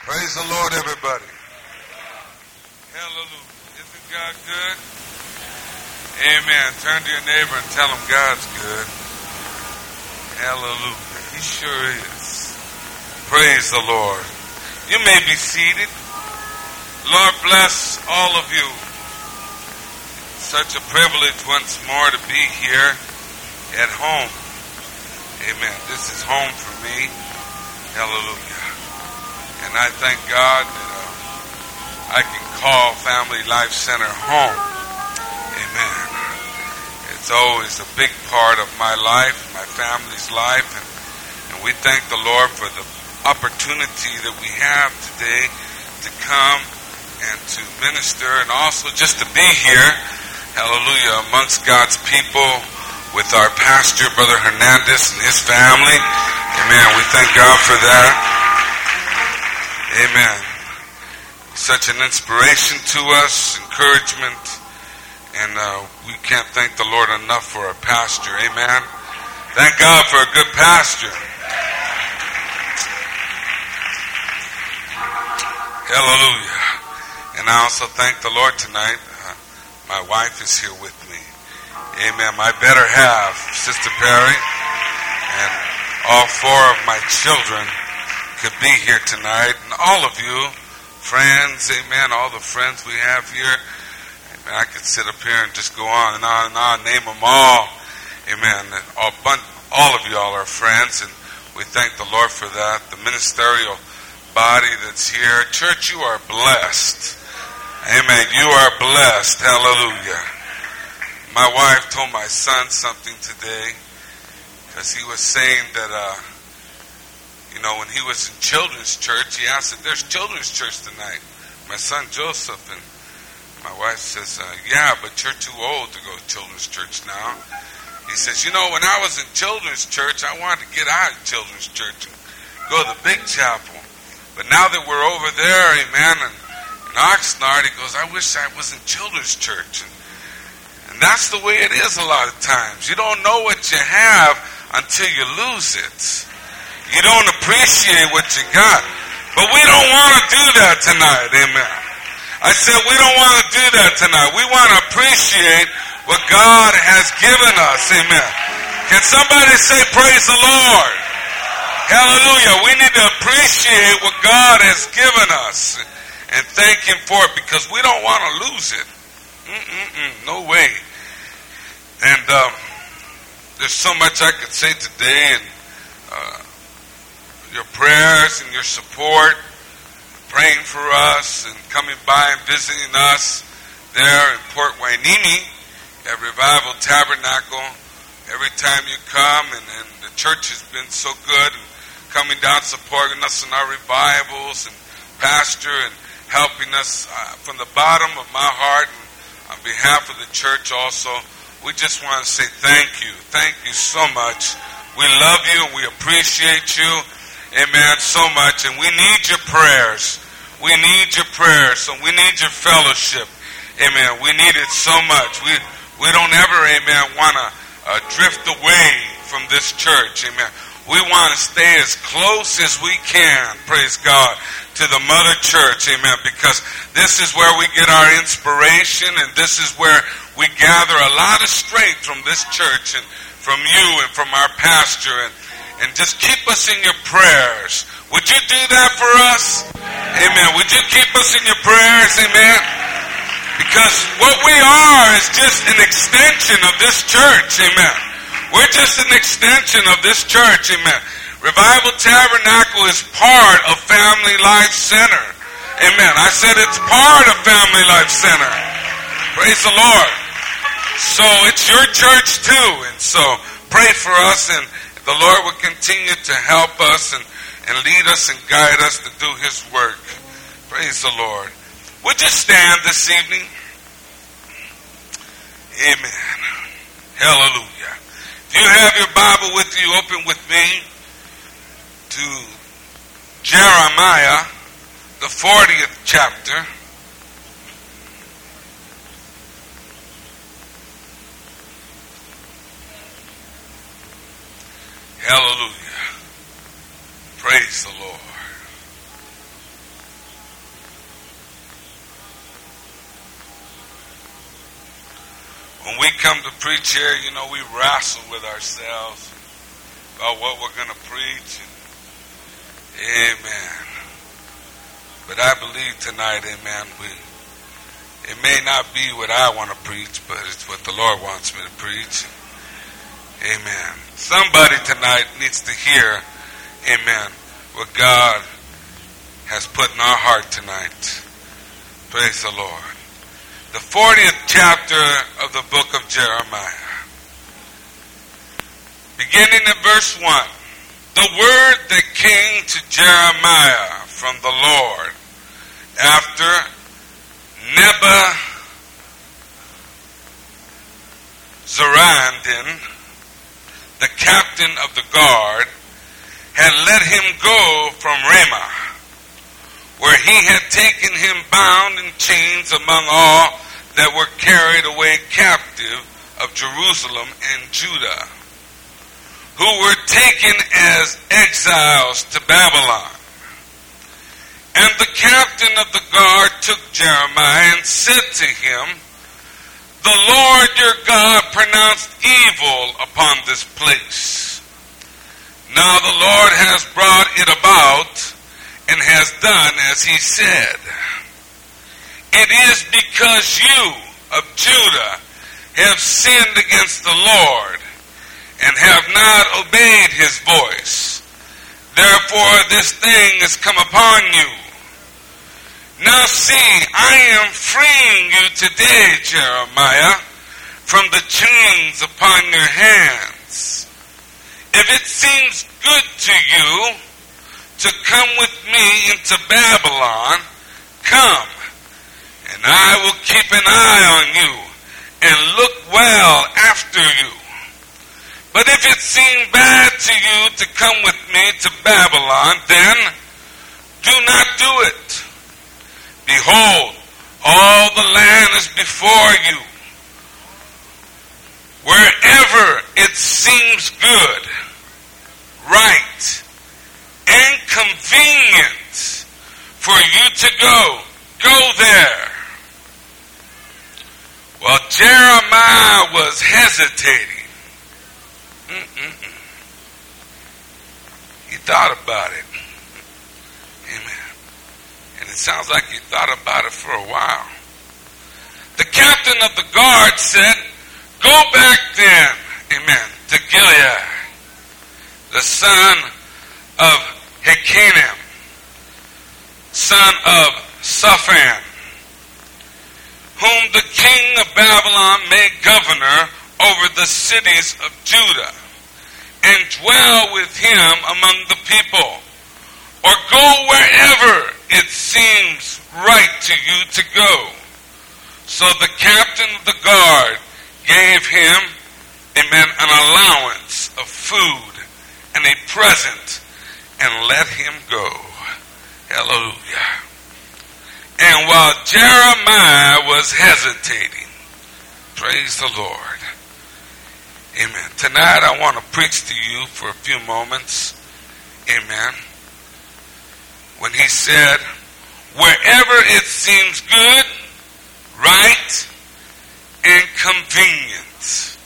Praise the Lord, everybody. Hallelujah. Isn't God good? Amen. Turn to your neighbor and tell him God's good. Hallelujah. He sure is. Praise the Lord. You may be seated. Lord bless all of you. Such a privilege once more to be here at home. Amen. This is home for me. Hallelujah. And I thank God that uh, I can call Family Life Center home. Amen. It's always a big part of my life, my family's life, and, and we thank the Lord for the opportunity that we have today to come and to minister and also just to be here, hallelujah, amongst God's people with our pastor, Brother Hernandez, and his family. Amen. We thank God for that. Amen. Such an inspiration to us, encouragement, and uh, we can't thank the Lord enough for our pastor. Amen. Thank God for a good pastor. Hallelujah. And I also thank the Lord tonight. Uh, my wife is here with me. Amen. My better half, Sister Perry, and all four of my children could be here tonight. And all of you, friends, amen, all the friends we have here. Amen. I could sit up here and just go on and on and on, name them all. Amen. All, all of y'all are friends, and we thank the Lord for that. The ministerial body that's here. Church, you are blessed. Amen. You are blessed. Hallelujah. My wife told my son something today because he was saying that, uh, you know, when he was in children's church, he asked if there's children's church tonight. My son Joseph and my wife says, uh, yeah, but you're too old to go to children's church now. He says, you know, when I was in children's church, I wanted to get out of children's church and go to the big chapel. But now that we're over there, amen, and in Oxnard, he goes, I wish I was in children's church. And, and that's the way it is a lot of times. You don't know what you have until you lose it. You don't appreciate what you got. But we don't want to do that tonight, amen. I said we don't want to do that tonight. We want to appreciate what God has given us, amen. Can somebody say praise the Lord? Hallelujah. We need to appreciate what God has given us and thank Him for it because we don't want to lose it. Mm-mm-mm, no way. And um, there's so much I could say today, and uh, your prayers and your support, praying for us, and coming by and visiting us there in Port Hueneme at Revival Tabernacle. Every time you come, and, and the church has been so good, and coming down supporting us in our revivals, and pastor, and helping us uh, from the bottom of my heart and on behalf of the church also. We just want to say thank you. Thank you so much. We love you and we appreciate you. Amen. So much. And we need your prayers. We need your prayers. So we need your fellowship. Amen. We need it so much. We, we don't ever, amen, want to uh, drift away from this church. Amen. We want to stay as close as we can, praise God, to the mother church, amen, because this is where we get our inspiration and this is where we gather a lot of strength from this church and from you and from our pastor and, and just keep us in your prayers. Would you do that for us? Amen. Would you keep us in your prayers? Amen. Because what we are is just an extension of this church. Amen. We're just an extension of this church. Amen. Revival Tabernacle is part of Family Life Center. Amen. I said it's part of Family Life Center. Praise the Lord. So it's your church too. And so pray for us and the Lord will continue to help us and, and lead us and guide us to do His work. Praise the Lord. Would you stand this evening? Amen. Hallelujah. If you have your Bible with you, open with me to Jeremiah, the 40th chapter. Hallelujah. Praise the Lord. When we come to preach here, you know, we wrestle with ourselves about what we're going to preach. amen. But I believe tonight, amen, we, it may not be what I want to preach, but it's what the Lord wants me to preach. Amen. Somebody tonight needs to hear, amen, what God has put in our heart tonight. Praise the Lord. The 40th chapter of the book of Jeremiah. Beginning at verse 1. The word that came to Jeremiah from the Lord after Nebuzaradan, the captain of the guard, had let him go from Ramah, where he had taken him bound in chains among all that were carried away captive of Jerusalem and Judah, who were taken as exiles to Babylon. And the captain of the guard took Jeremiah and said to him, The Lord your God pronounced evil upon this place. Now the Lord has brought it about and has done as he said. It is because you of Judah have sinned against the Lord and have not obeyed his voice. Therefore this thing has come upon you. Now see, I am freeing you today, Jeremiah, from the chains upon your hands. If it seems good to you to come with me into Babylon, come, and I will keep an eye on you and look well after you. But if it seem bad to you to come with me to Babylon, then do not do it. Behold, all the land is before you. Wherever it seems good, right, and convenient for you to go, go there. Well, Jeremiah was hesitating. Mm-mm-mm. He thought about it. It sounds like you thought about it for a while. The captain of the guard said, Go back then, amen, to Gilead, the son of Ahikam, son of Shaphan, whom the king of Babylon made governor over the cities of Judah, and dwell with him among the people, or go wherever it seems right to you to go. So the captain of the guard gave him, amen, an allowance of food and a present and let him go. Hallelujah. And while Jeremiah was hesitating, praise the Lord. Amen. Tonight I want to preach to you for a few moments. Amen. When he said, wherever it seems good, right, and convenient.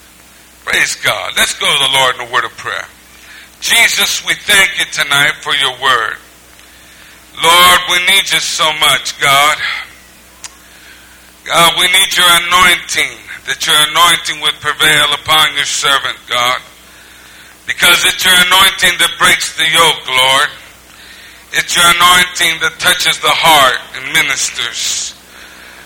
Praise God. Let's go to the Lord in a word of prayer. Jesus, we thank you tonight for your word. Lord, we need you so much, God. God, we need your anointing, that your anointing would prevail upon your servant, God. Because it's your anointing that breaks the yoke, Lord. It's your anointing that touches the heart and ministers.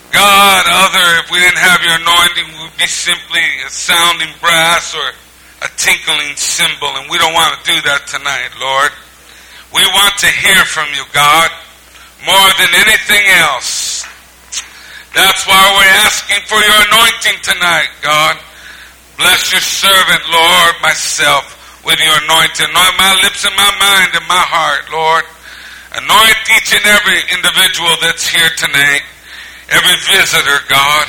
God, other, if we didn't have your anointing, we'd be simply a sounding brass or a tinkling cymbal, and we don't want to do that tonight, Lord. We want to hear from you, God, more than anything else. That's why we're asking for your anointing tonight, God. Bless your servant, Lord, myself, with your anointing. Anoint my lips and my mind and my heart, Lord. Anoint each and every individual that's here tonight, every visitor, God.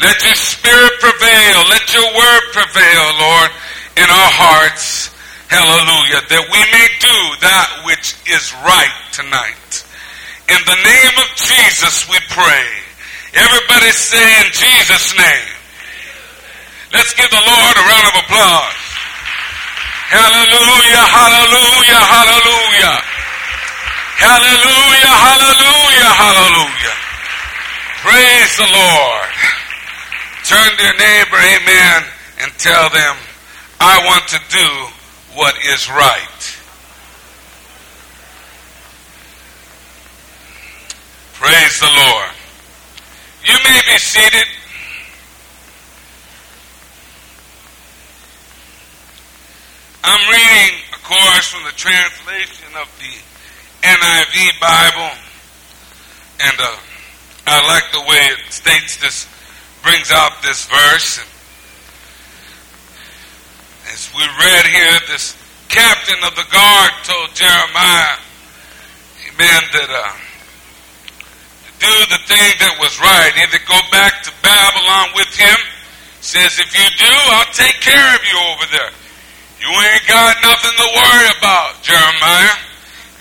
Let your spirit prevail. Let your word prevail, Lord, in our hearts. Hallelujah. That we may do that which is right tonight. In the name of Jesus we pray. Everybody say in Jesus' name. Let's give the Lord a round of applause. Hallelujah, hallelujah, hallelujah. Hallelujah, hallelujah, hallelujah. Praise the Lord. Turn to your neighbor, amen, and tell them, I want to do what is right. Praise the Lord. You may be seated. I'm reading, of course, from the translation of the NIV Bible, and uh, I like the way it states this, brings out this verse. As we read here, this captain of the guard told Jeremiah, amen, that uh, to do the thing that was right, either go back to Babylon with him, says, if you do, I'll take care of you over there. You ain't got nothing to worry about, Jeremiah.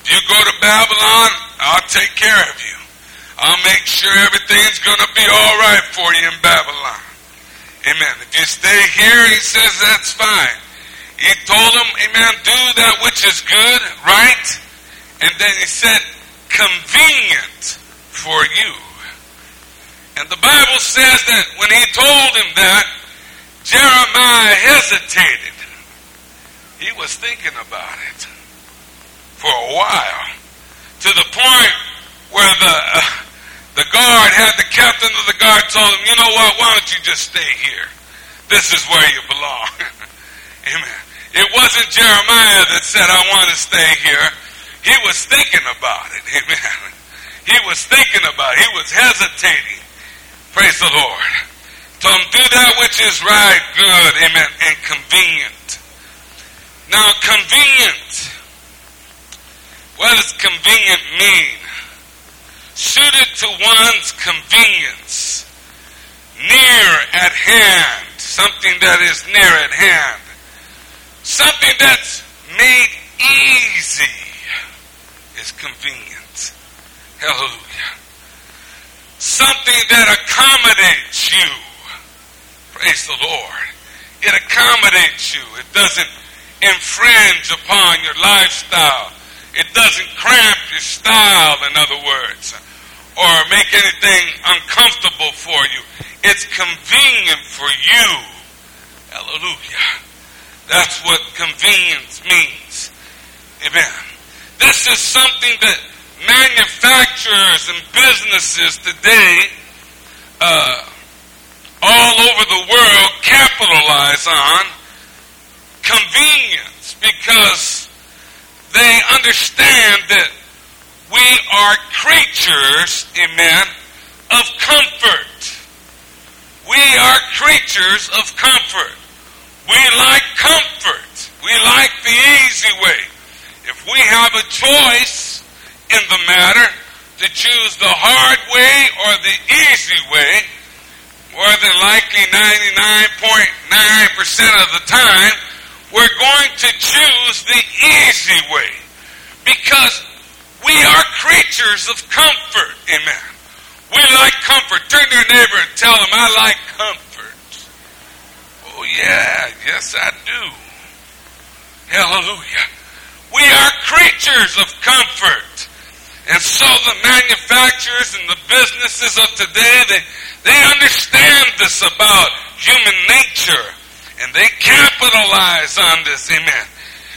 If you go to Babylon, I'll take care of you. I'll make sure everything's going to be all right for you in Babylon. Amen. If you stay here, he says that's fine. He told him, amen, do that which is good, right? And then he said, convenient for you. And the Bible says that when he told him that, Jeremiah hesitated. He was thinking about it for a while to the point where the uh, the guard had the captain of the guard told him, "You know what? Why don't you just stay here? This is where you belong." Amen. It wasn't Jeremiah that said, "I want to stay here." He was thinking about it. Amen. He was thinking about it. He was hesitating. Praise the Lord. Told him, do that which is right, good, amen, and convenient. Now, convenient. What does convenient mean? Suited to one's convenience. Near at hand. Something that is near at hand. Something that's made easy is convenient. Hallelujah. Something that accommodates you. Praise the Lord. It accommodates you. It doesn't infringe upon your lifestyle. It doesn't cramp your style, in other words, or make anything uncomfortable for you. It's convenient for you. Hallelujah. That's what convenience means. Amen. This is something that manufacturers and businesses today uh, all over the world capitalize on convenience because they understand that we are creatures, amen, of comfort. We are creatures of comfort. We like comfort. We like the easy way. If we have a choice in the matter to choose the hard way or the easy way, more than likely 99.9% of the time, we're going to choose the easy way because we are creatures of comfort. Amen. We like comfort. Turn to your neighbor and tell him, I like comfort. Oh, yeah. Yes, I do. Hallelujah. We are creatures of comfort. And so the manufacturers and the businesses of today, they, they understand this about human nature and they capitalize on this, amen.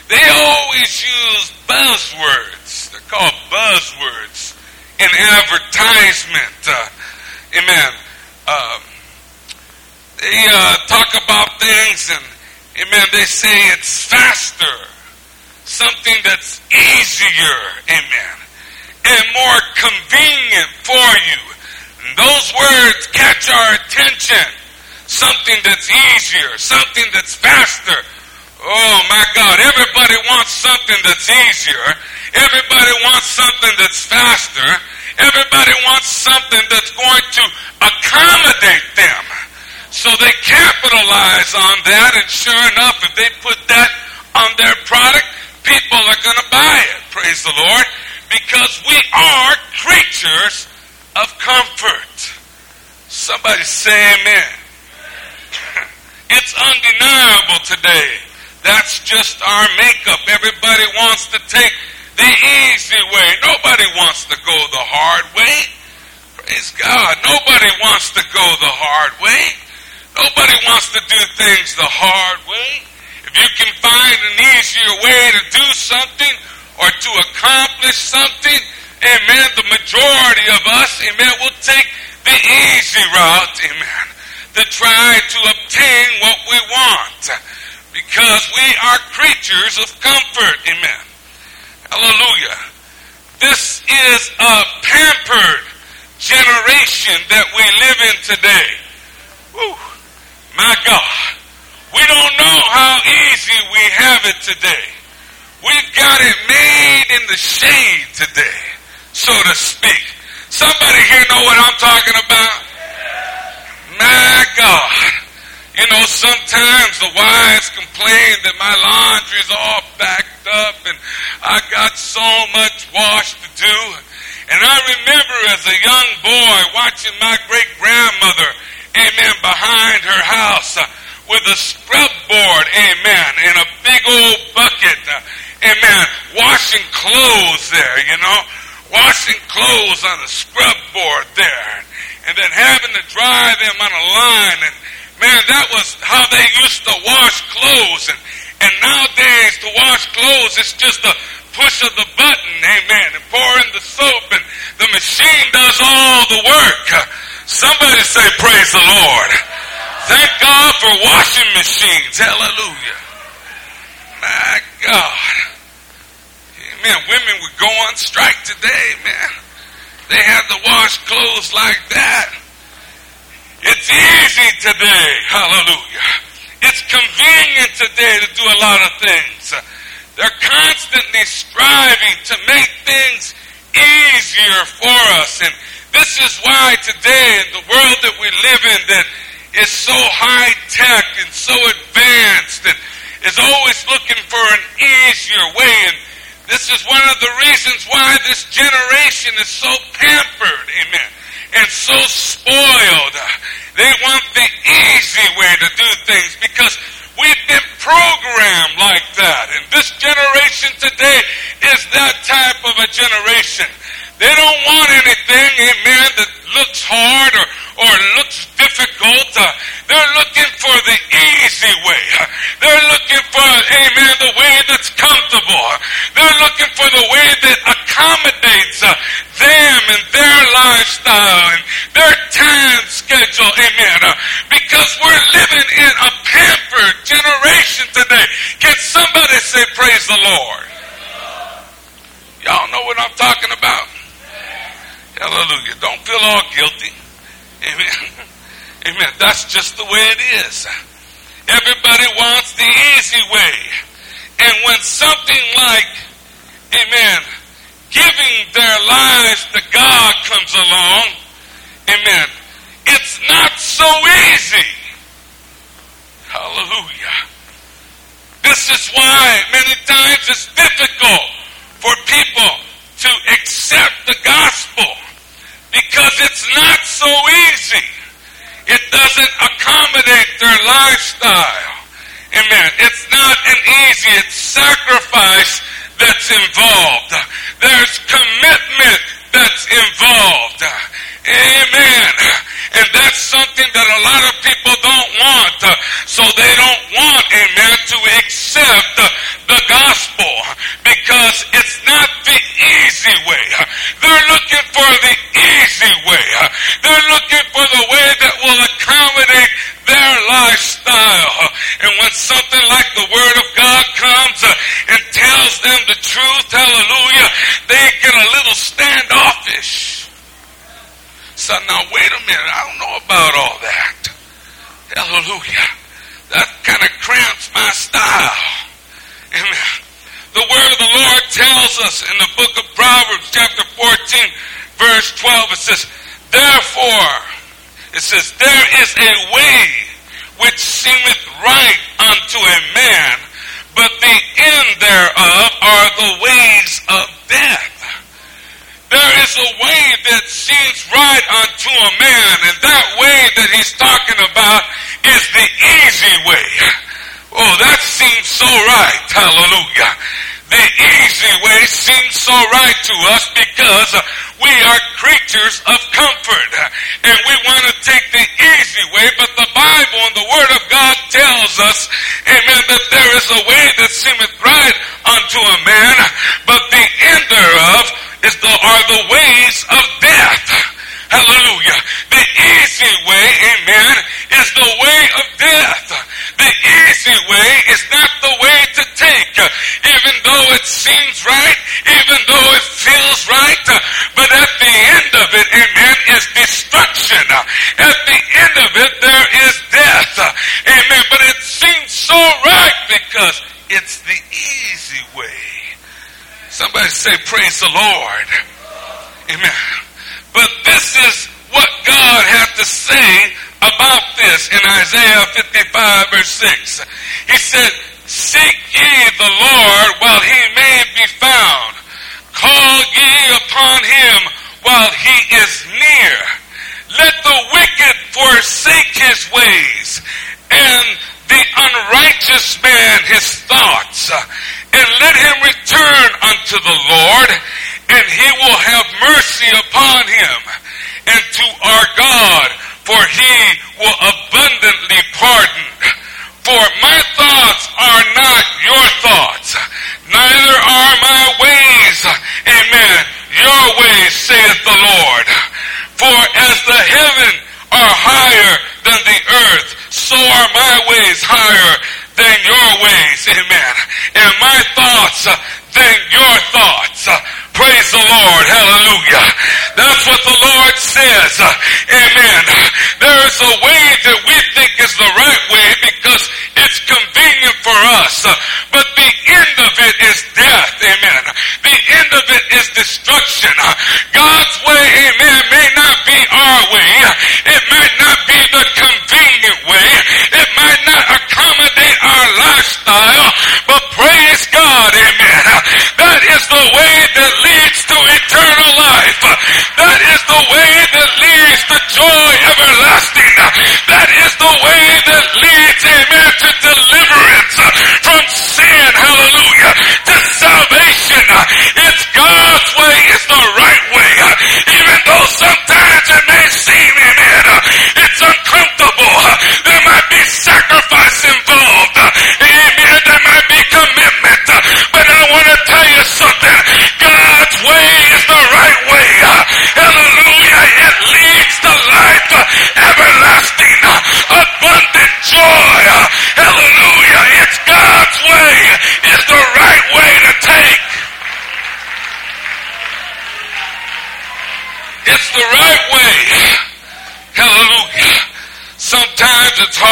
They always use buzzwords. They're called buzzwords in advertisement. Uh, amen. Um, they uh, talk about things and, amen, they say it's faster. Something that's easier, amen, and more convenient for you. And those words catch our attention something that's easier, something that's faster. Oh my God, everybody wants something that's easier. Everybody wants something that's faster. Everybody wants something that's going to accommodate them. So they capitalize on that, and sure enough, if they put that on their product, people are going to buy it. Praise the Lord. Because we are creatures of comfort. Somebody say amen. It's undeniable today. That's just our makeup. Everybody wants to take the easy way. Nobody wants to go the hard way. Praise God. Nobody wants to go the hard way. Nobody wants to do things the hard way. If you can find an easier way to do something or to accomplish something, amen, the majority of us, amen, will take the easy route, amen, to try to obtain what we want. Because we are creatures of comfort, amen. Hallelujah. This is a pampered generation that we live in today. Whew. My God. We don't know how easy we have it today. We've got it made in the shade today, so to speak. Somebody here know what I'm talking about? My God. You know, sometimes the wives complain that my laundry's all backed up and I got so much wash to do. And I remember as a young boy watching my great grandmother, amen, behind her house. Uh, with a scrub board, amen, and a big old bucket, uh, amen, washing clothes there, you know, washing clothes on a scrub board there, and then having to dry them on a line, and man, that was how they used to wash clothes, and, and nowadays to wash clothes, it's just a push of the button, amen, and pour in the soap, and the machine does all the work. Somebody say, praise the Lord. Thank God for washing machines. Hallelujah. My God. Amen. Women would go on strike today, man. They have to wash clothes like that. It's easy today. Hallelujah. It's convenient today to do a lot of things. They're constantly striving to make things easier for us. And this is why today, in the world that we live in, that is so high tech and so advanced and is always looking for an easier way. And this is one of the reasons why this generation is so pampered, amen, and so spoiled. They want the easy way to do things because we've been programmed like that. And this generation today is that type of a generation. They don't want anything, amen, that looks hard or or looks difficult. Uh, they're looking for the easy way. Uh, they're looking for, amen, the way that's comfortable. Uh, they're looking for the way that accommodates uh, them and their lifestyle and their time schedule. Amen. Uh, because we're living in a pampered generation today. Can somebody say praise the Lord? Y'all know what I'm talking about? Hallelujah. Don't feel all guilty. Amen. Amen. That's just the way it is. Everybody wants the easy way. And when something like, amen, giving their lives to God comes along, amen, it's not so easy. Hallelujah. This is why many us because we are creatures of comfort and we want to take the easy way, but the Bible and the Word of God tells us, amen, that there is a way that seemeth right unto a man, but the end thereof is the, are the ways of death. Hallelujah. The easy way, amen, is the way of death. The easy way is not the way to even though it seems right, even though it feels right, but at the end of it, amen, is destruction. At the end of it, there is death. Amen. But it seems so right because it's the easy way. Somebody say, praise the Lord. Amen. But this is what God has to say about this in Isaiah 55 verse 6. He said, Seek ye the Lord while he may be found. Call ye upon him while he is near. Let the wicked forsake his ways and the unrighteous man his thoughts and let him return unto the Lord and he will have mercy upon him and to our God, for he will abundantly pardon. For my thoughts are not your thoughts, neither are my ways, amen, your ways, saith the Lord. For as the heaven are higher than the earth, so are my ways higher than your ways, amen. And my thoughts than your thoughts. Praise the Lord. Hallelujah. That's what the Lord says. Is destruction. God's way, amen,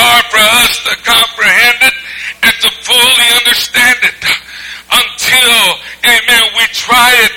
hard for us to comprehend it and to fully understand it until, amen, we try it.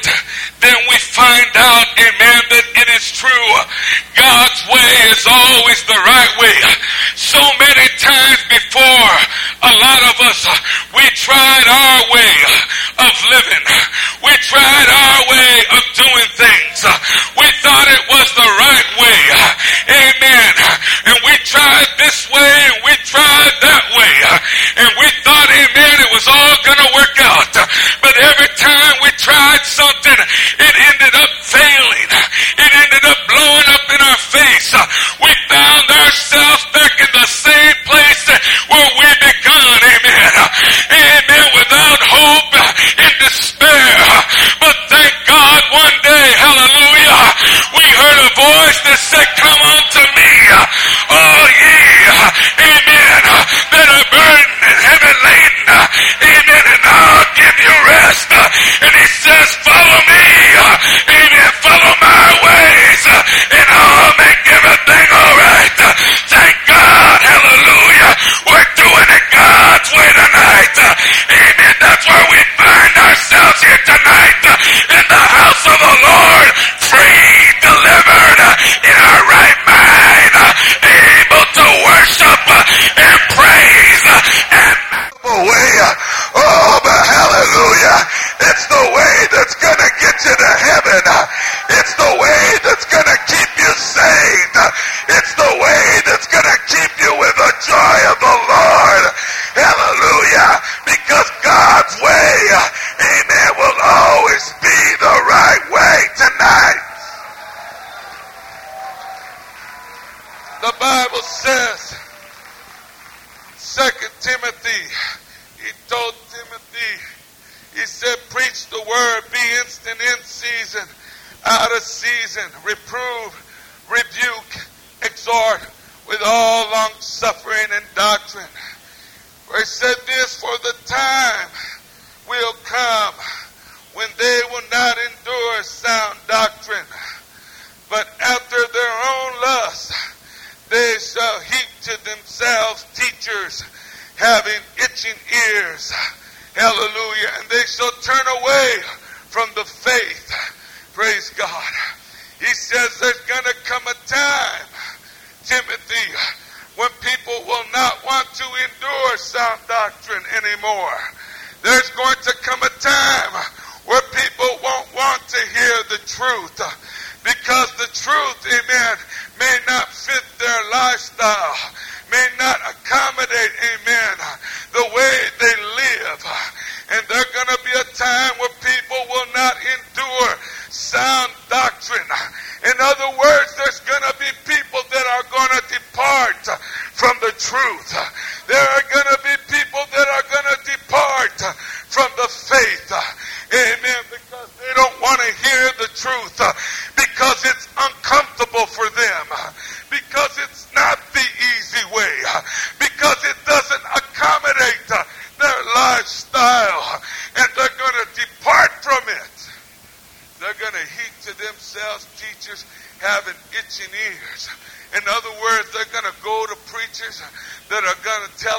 That's the way that shall turn away from the faith. Praise God. He says there's going to come a time, Timothy, when people will not want to endure sound doctrine anymore. There's going to come a time where people won't want to hear the truth because the truth, amen, may not fit their lifestyle, may not accommodate, amen, the way they live. And there's going to be a time where people will not endure sound doctrine. In other words, there's going to be people that are going to depart from the truth. There are going to be people that are going to depart from the faith. Amen. Because they don't want to hear the truth. Because it's uncomfortable for them. Because it's not the easy way. Because it doesn't accommodate their lifestyle. And they're going to depart from it. They're going to heap to themselves teachers having itching ears. In other words, they're going to go to preachers that are going to tell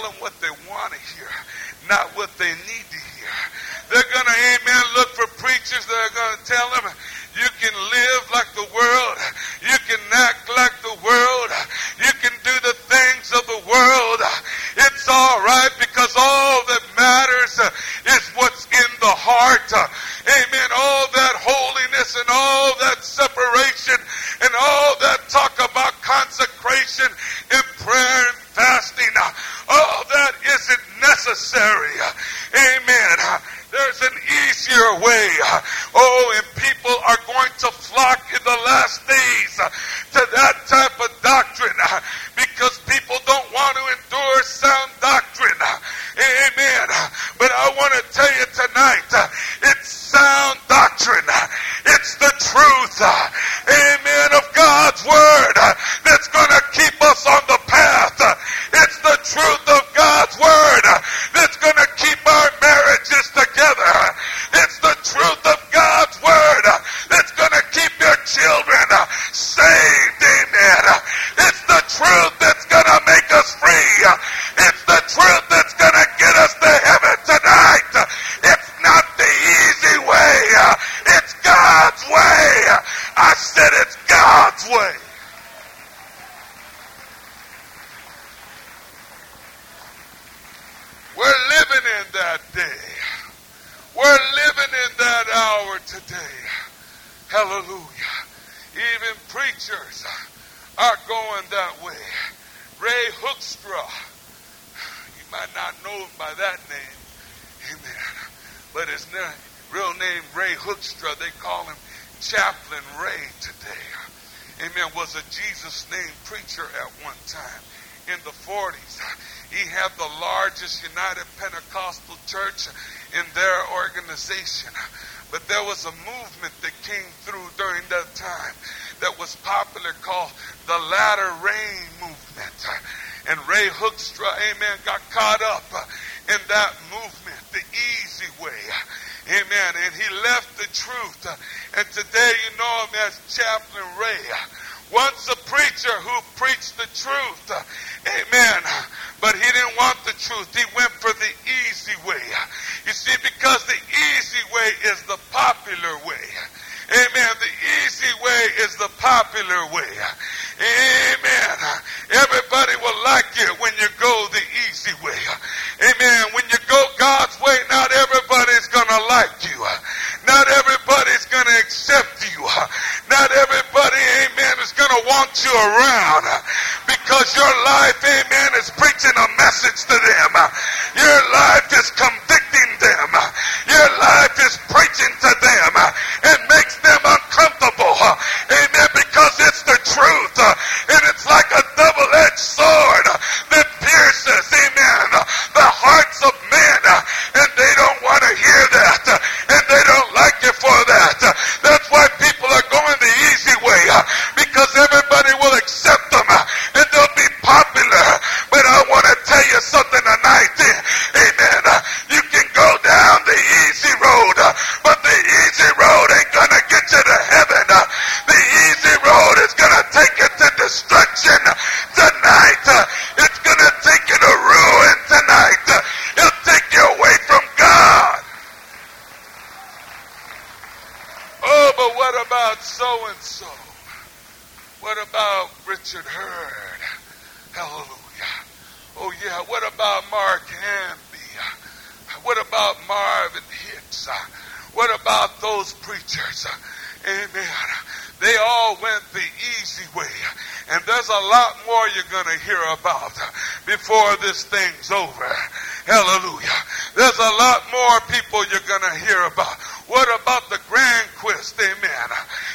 Had the largest United Pentecostal church in their organization. But there was a movement that came through during that time that was popular called the Latter Rain movement. And Ray Hoekstra, amen, got caught up in that movement, the easy way. Amen. And he left the truth. And today you know him as Chaplain Ray. Once a preacher who preached the truth. Amen. But he didn't want the truth. He went for the easy way. You see, because the easy way is the popular way. Amen. The easy way is the popular way. Amen. Everybody will like you when you go the easy way. Amen. When you go God's way, not everybody's going to like you. Not everybody's going to accept you. Not everybody, amen, is going to want you around because your life, amen, is preaching a message to them. Your life is convicting them. Your life is preaching to them and makes them uncomfortable. Amen, because it's the truth and it's like a double-edged sword that pierces, amen, the heart so and so? What about Richard Hurd? Hallelujah. Oh, yeah. What about Mark Hamby? What about Marvin Hicks? What about those preachers? Amen. They all went the easy way. And there's a lot more you're going to hear about before this thing's over. Hallelujah. There's a lot more people you're going to hear about. What about the Grandquist? Amen.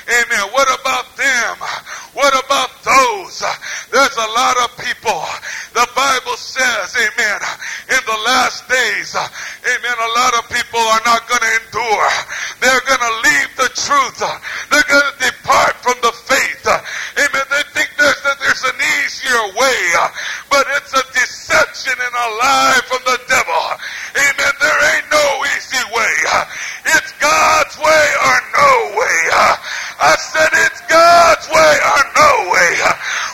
Amen. What about them? What about those? There's a lot of people. The Bible says, amen, in the last days, amen, a lot of people are not going to endure. They're going to leave the truth. They're going to depart from the faith. Amen. They think there's, that there's an easier way, but it's a deception and a lie from the devil. Amen. There ain't no easy way. It's God's way or no way. I said it's God's way or no way.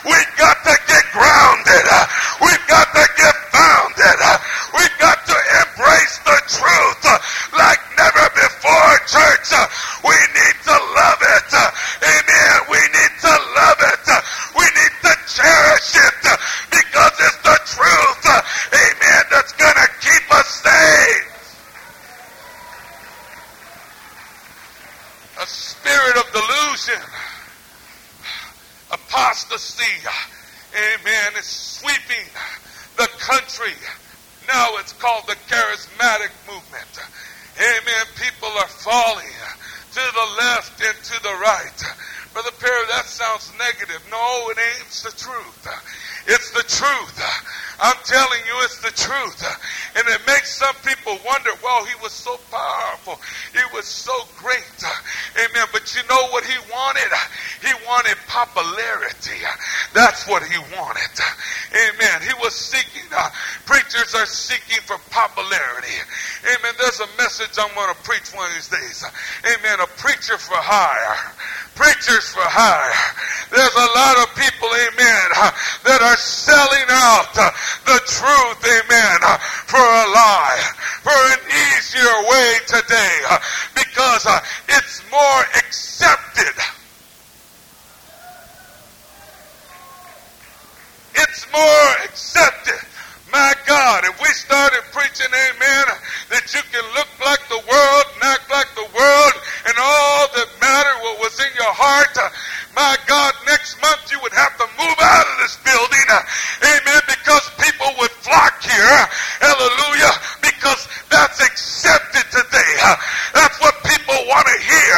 We got to get grounded. We've got to get founded. We've got to embrace the truth like never before, church. We need to love it. Amen. We need to love it. We need to cherish it because it's the truth. Amen. That's going to keep us saved. A spirit of delusion, apostasy, amen, is sweeping the country. Now it's called the charismatic movement. Amen. People are falling to the left and to the right. Brother Perry, that sounds negative. No, it ain't. It's the truth. It's the truth. I'm telling you, it's the truth. And it makes some people wonder, well, he was so powerful. He was so great. Amen. But you know what he wanted? He wanted popularity. That's what he wanted. Amen. He was seeking, uh, preachers are seeking for popularity. Amen. There's a message I'm going to preach one of these days. Amen. A preacher for hire. Preachers for hire. There's a lot of people, amen, that are selling out uh, the truth, amen, uh, for a lie, for an easier way today, uh, because it's more accepted. It's more accepted. My God, if we started preaching, amen, that you can look like the world act like the world and all that mattered what was in your heart, my God, next month you would have to move out of this building, amen, because people would flock here, hallelujah, because that's accepted today. That's what people want to hear.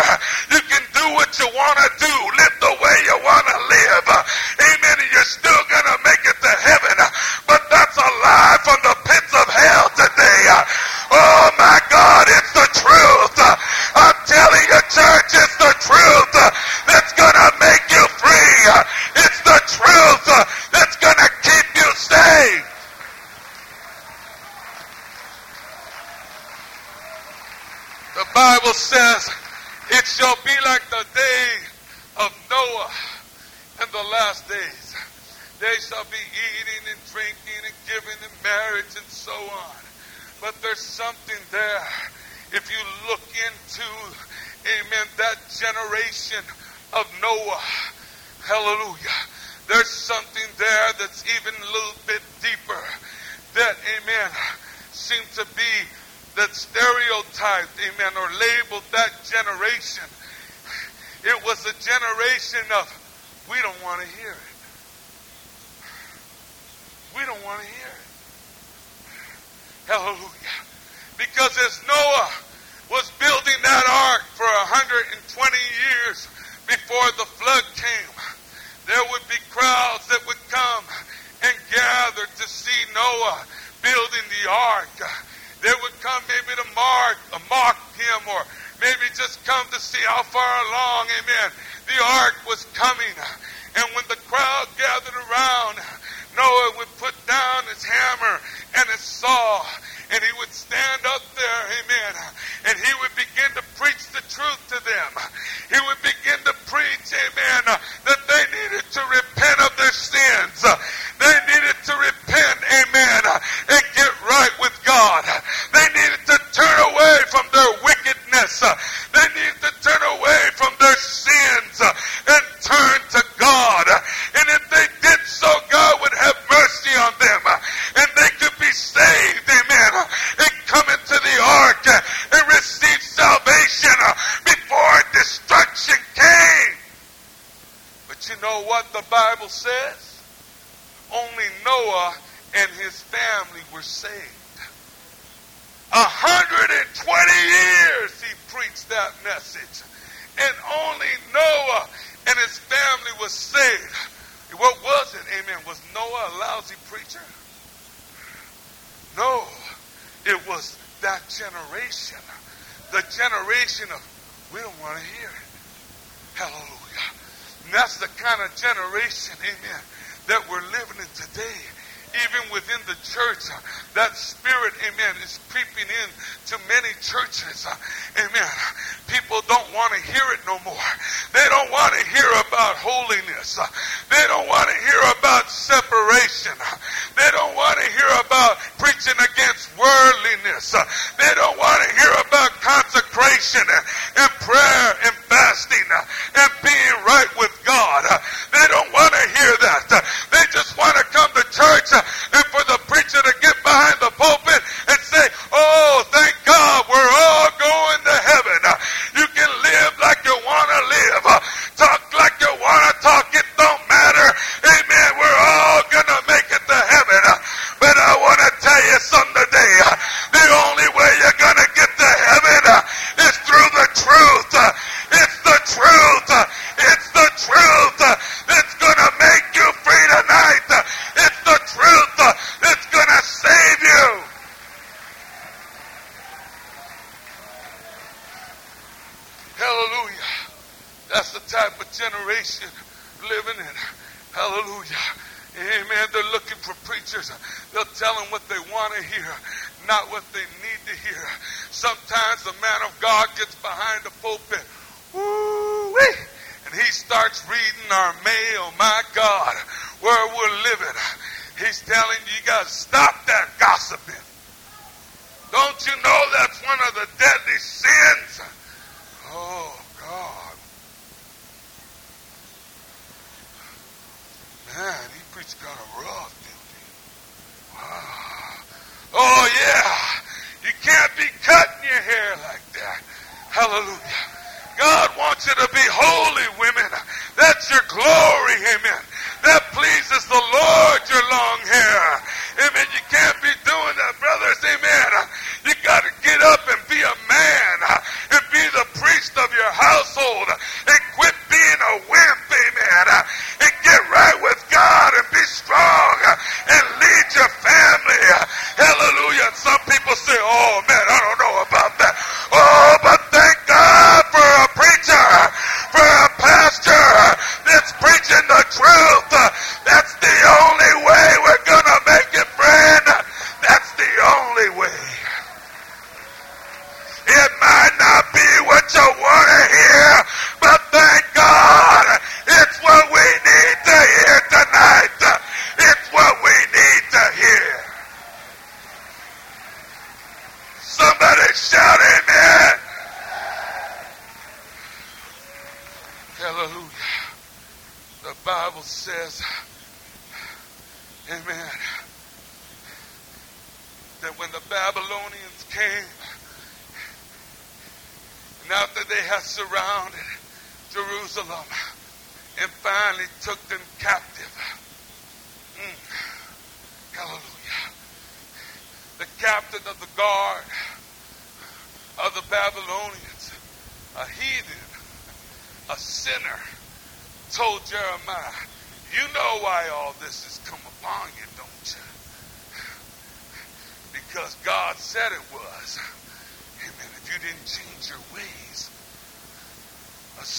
You can do what you want to do, live the way you want to live, amen, and you're still going to make it to heaven, but that's a lie from the pits of hell today. Oh my God, it's the truth. I'm telling you, church, it's the truth that's gonna make you free. It's the truth that's gonna keep you saved. The Bible says it shall be like the day of Noah in the last days. They shall be eating and drinking and giving in marriage and so on. But there's something there. Into, amen, that generation of Noah, hallelujah, there's something there that's even a little bit deeper that, amen, seems to be that stereotyped, amen, or labeled that generation. It was a generation of, we don't want to hear it. We don't want to hear it. Hallelujah. Because as Noah was building that ark for 120 years before the flood came, there would be crowds that would come and gather to see Noah building the ark. They would come maybe to mark, uh, mock him or maybe just come to see how far along, amen, the ark was coming. And when the crowd gathered around, Noah would put down his hammer and his saw, and he would stand up there, amen, and he would begin to preach the truth to them. He would begin to preach, amen, that they needed to repent of their sins. They needed to repent, amen, and get right with God. They needed to turn away from their wickedness. They needed to turn away from their sins. know what the Bible says? Only Noah and his family were saved. 120 years he preached that message. And only Noah and his family was saved. What was it? Amen. Was Noah a lousy preacher? No. It was that generation. The generation of, we don't want to hear it. Hallelujah. And that's the kind of generation, amen, that we're living in today even within the church, that spirit, amen, is creeping in to many churches. Uh, amen. People don't want to hear it no more. They don't want to hear about holiness. Uh, they don't want to hear about separation. Uh, they don't want to hear about preaching against worldliness. Uh, they don't want to hear about consecration and prayer and fasting uh, and being right with God. They don't want to hear that. They just want to come to church and for the preacher to get find you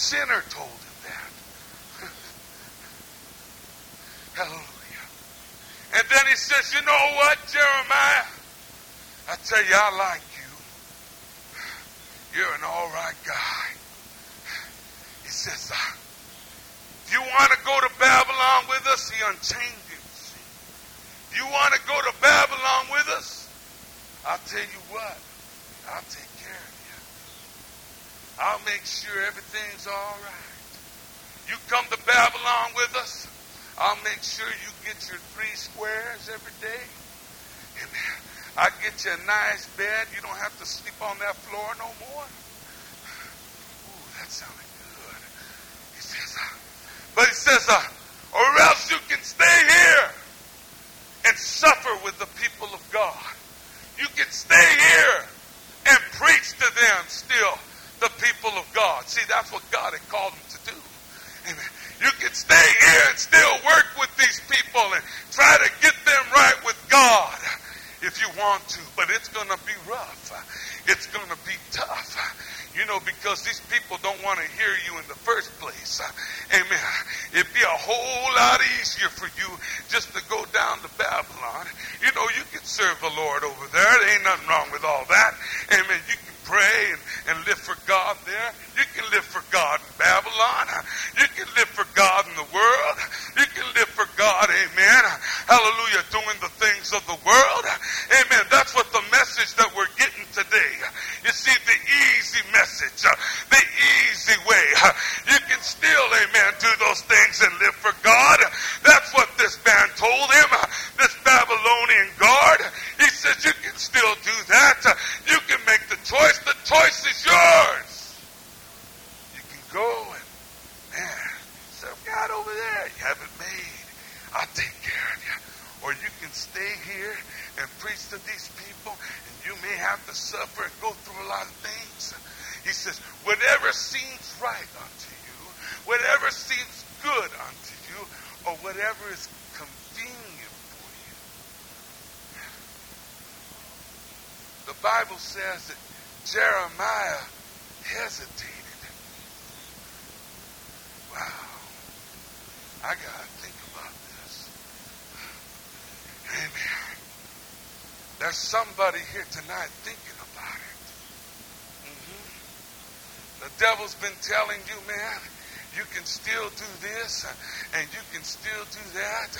sinner told him that. Hallelujah. And then he says, You know what, Jeremiah? I tell you, I like you. You're an all right guy. He says, if you want to go to Babylon with us, he unchained him. You want to go to Babylon with us, I'll tell you what, I'll take you. I'll make sure everything's all right. You come to Babylon with us, I'll make sure you get your three squares every day. And I get you a nice bed. You don't have to sleep on that floor no more. Ooh, that sounded good. He says, uh, but he says, uh, or else you can stay here and suffer with the people of God. You can stay here and preach to them still. See, that's what God had called them to do. Amen. You can stay here and still work with these people and try to get them right with God if you want to, but it's going to be rough. It's going to be tough. You know, because these people don't want to hear you in the first place. Amen. It'd be a whole lot easier for you just to go down to Babylon. You know, you can serve the Lord over there. There ain't nothing wrong with all that. Amen. You can pray and, and live for God there. You can live for God in Babylon. You can live for God in the world. You can live for God, amen. Hallelujah, doing the things of the world. Amen. That's what the message that we're getting today. You see, the easy message, uh, the easy way. You can still, amen, do those things and live for God. That's what this man told him, this Babylonian guard. He says, you can still do that. You can make the choice. The choice is yours. You can go and, man, serve God over there. You haven't made. I'll take care of you. Or you can stay here and preach to these people, and you may have to suffer and go through a lot of things. He says, whatever seems right unto you, whatever seems good unto you, or whatever is convenient for you. The Bible says that Jeremiah hesitated. Wow. I got to think about this. Amen. There's somebody here tonight thinking about it. Mm-hmm. The devil's been telling you, man, you can still do this and you can still do that.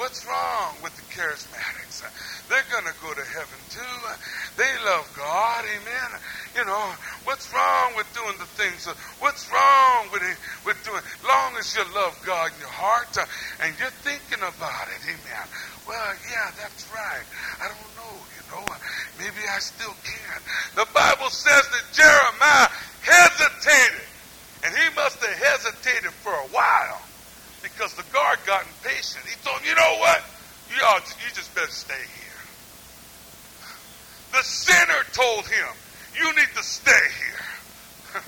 What's wrong with the charismatics? They're going to go to heaven too. They love God. Amen. You know, what's wrong with doing the things? What's wrong with it, with doing? Long as you love God in your heart uh, and you're thinking about it. Amen. Well, yeah, that's right. I don't know, you know. Maybe I still can. The Bible says that Jeremiah hesitated. And he must have hesitated for a while because the guard got impatient. He told him, you know what? Ought you just better stay here. The sinner told him, you need to stay here.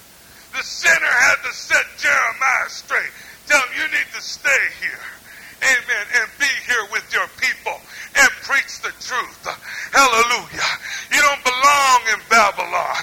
The sinner had to set Jeremiah straight. Tell him, you need to stay here. Amen. And be here with your people and preach the truth. Hallelujah. You don't belong in Babylon.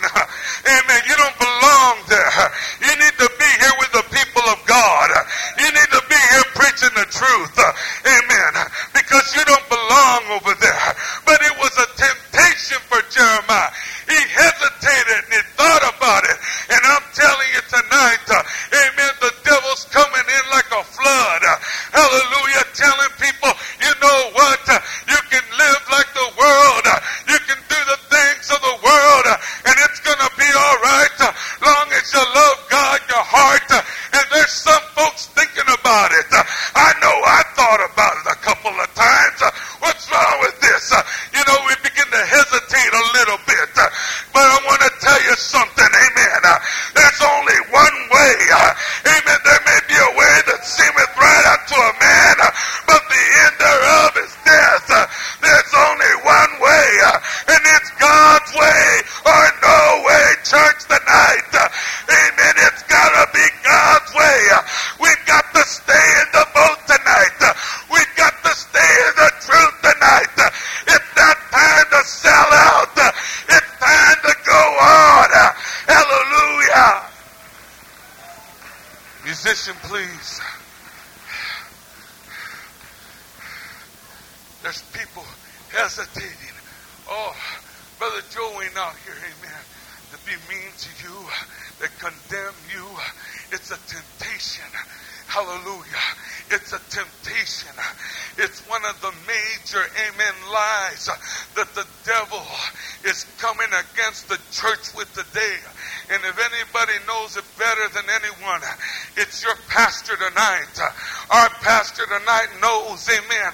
Or no way, church tonight. Amen. It's got to be God's way. We've got to stay in the boat tonight. We've got to stay in the truth tonight. It's not time to sell out. It's time to go on. Hallelujah. Musician, please. There's people hesitating. Oh, Brother Joe ain't out here, amen, to be mean to you, to condemn you. It's a temptation. Hallelujah. It's a temptation. It's one of the major, amen, lies that the devil is coming against the church with today. And if anybody knows it better than anyone, it's your pastor tonight. Our pastor tonight knows, amen,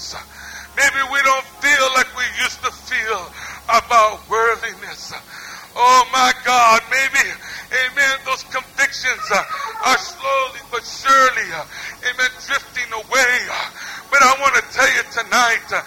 worthiness. Maybe we don't feel like we used to feel about worthiness. Oh my God, maybe, amen, those convictions uh, are slowly but surely, uh, amen, drifting away. But I want to tell you tonight, uh,